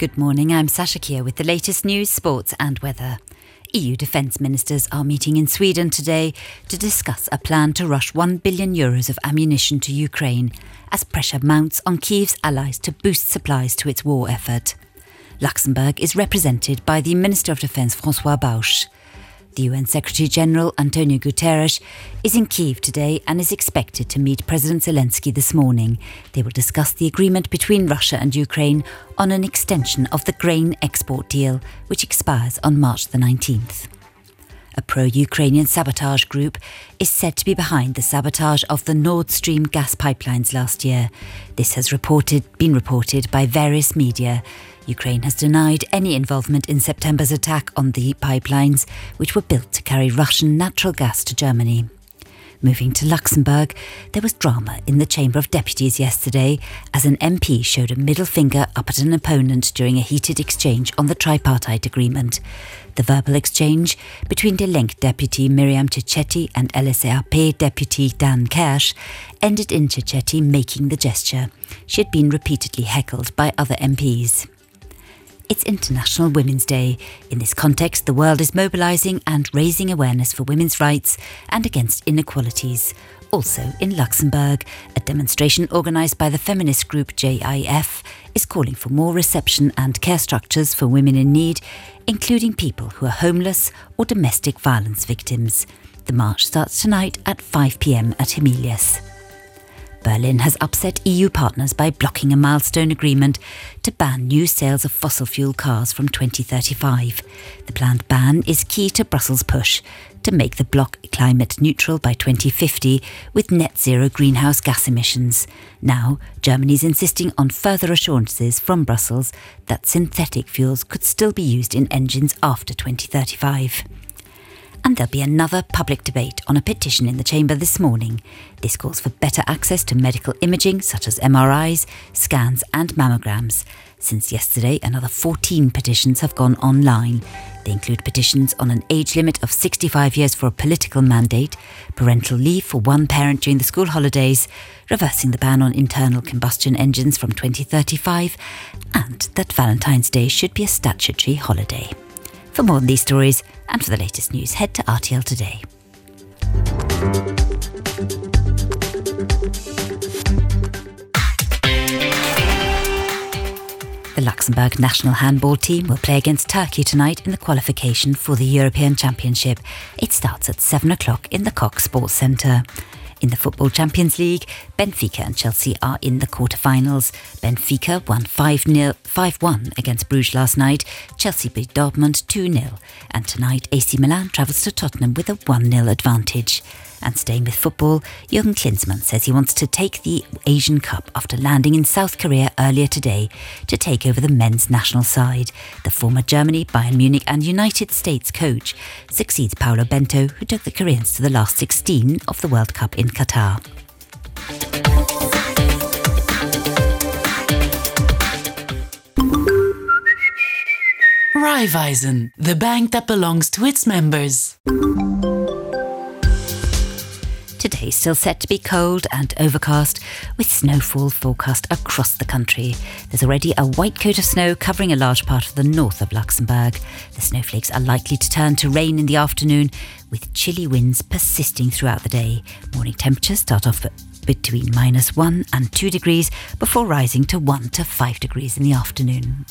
Good morning, I'm Sasha Kier with the latest news, sports, and weather. EU defence ministers are meeting in Sweden today to discuss a plan to rush 1 billion euros of ammunition to Ukraine as pressure mounts on Kiev's allies to boost supplies to its war effort. Luxembourg is represented by the Minister of Defence Francois Bausch. The UN Secretary General Antonio Guterres is in Kiev today and is expected to meet President Zelensky this morning. They will discuss the agreement between Russia and Ukraine on an extension of the grain export deal, which expires on March the 19th. A pro Ukrainian sabotage group is said to be behind the sabotage of the Nord Stream gas pipelines last year. This has reported, been reported by various media. Ukraine has denied any involvement in September's attack on the pipelines, which were built to carry Russian natural gas to Germany. Moving to Luxembourg, there was drama in the Chamber of Deputies yesterday as an MP showed a middle finger up at an opponent during a heated exchange on the tripartite agreement. The verbal exchange between déi Lénk deputy Myriam Cecchetti and LSAP deputy Dan Kersch ended in Cecchetti making the gesture. She had been repeatedly heckled by other MPs. It's International Women's Day. In this context, the world is mobilising and raising awareness for women's rights and against inequalities. Also in Luxembourg, a demonstration organised by the feminist group JIF is calling for more reception and care structures for women in need, including people who are homeless or domestic violence victims. The march starts tonight at 5 pm at Hamilius. Berlin has upset EU partners by blocking a milestone agreement to ban new sales of fossil fuel cars from 2035. The planned ban is key to Brussels' push to make the bloc climate neutral by 2050 with net zero greenhouse gas emissions. Now, Germany is insisting on further assurances from Brussels that synthetic fuels could still be used in engines after 2035 and there'll be another public debate on a petition in the Chamber this morning. This calls for better access to medical imaging such as MRIs, scans, and mammograms. Since yesterday, another 14 petitions have gone online. They include petitions on an age limit of 65 years for a political mandate, parental leave for one parent during the school holidays, reversing the ban on internal combustion engines from 2035, and that Valentine's Day should be a statutory holiday. For more on these stories and for the latest news, head to RTL Today. The Luxembourg national handball team will play against Turkey tonight in the qualification for the European Championship. It starts at 7 o'clock in the Coque Sports Centre. In the Football Champions League, Benfica and Chelsea are in the quarter-finals. Benfica won 5-1 against Bruges last night. Chelsea beat Dortmund 2-0. And tonight, AC Milan travels to Tottenham with a 1-0 advantage. And staying with football, Jurgen Klinsmann says he wants to take the Asian Cup after landing in South Korea earlier today to take over the men's national side. The former Germany, Bayern Munich, and United States coach succeeds Paulo Bento, who took the Koreans to the last 16 of the World Cup in Qatar. Raiffeisen, the bank that belongs to its members. Today still set to be cold and overcast with snowfall forecast across the country. There's already a white coat of snow covering a large part of the north of Luxembourg. The snowflakes are likely to turn to rain in the afternoon with chilly winds persisting throughout the day. Morning temperatures start off between minus 1 and 2 degrees before rising to 1 to 5 degrees in the afternoon.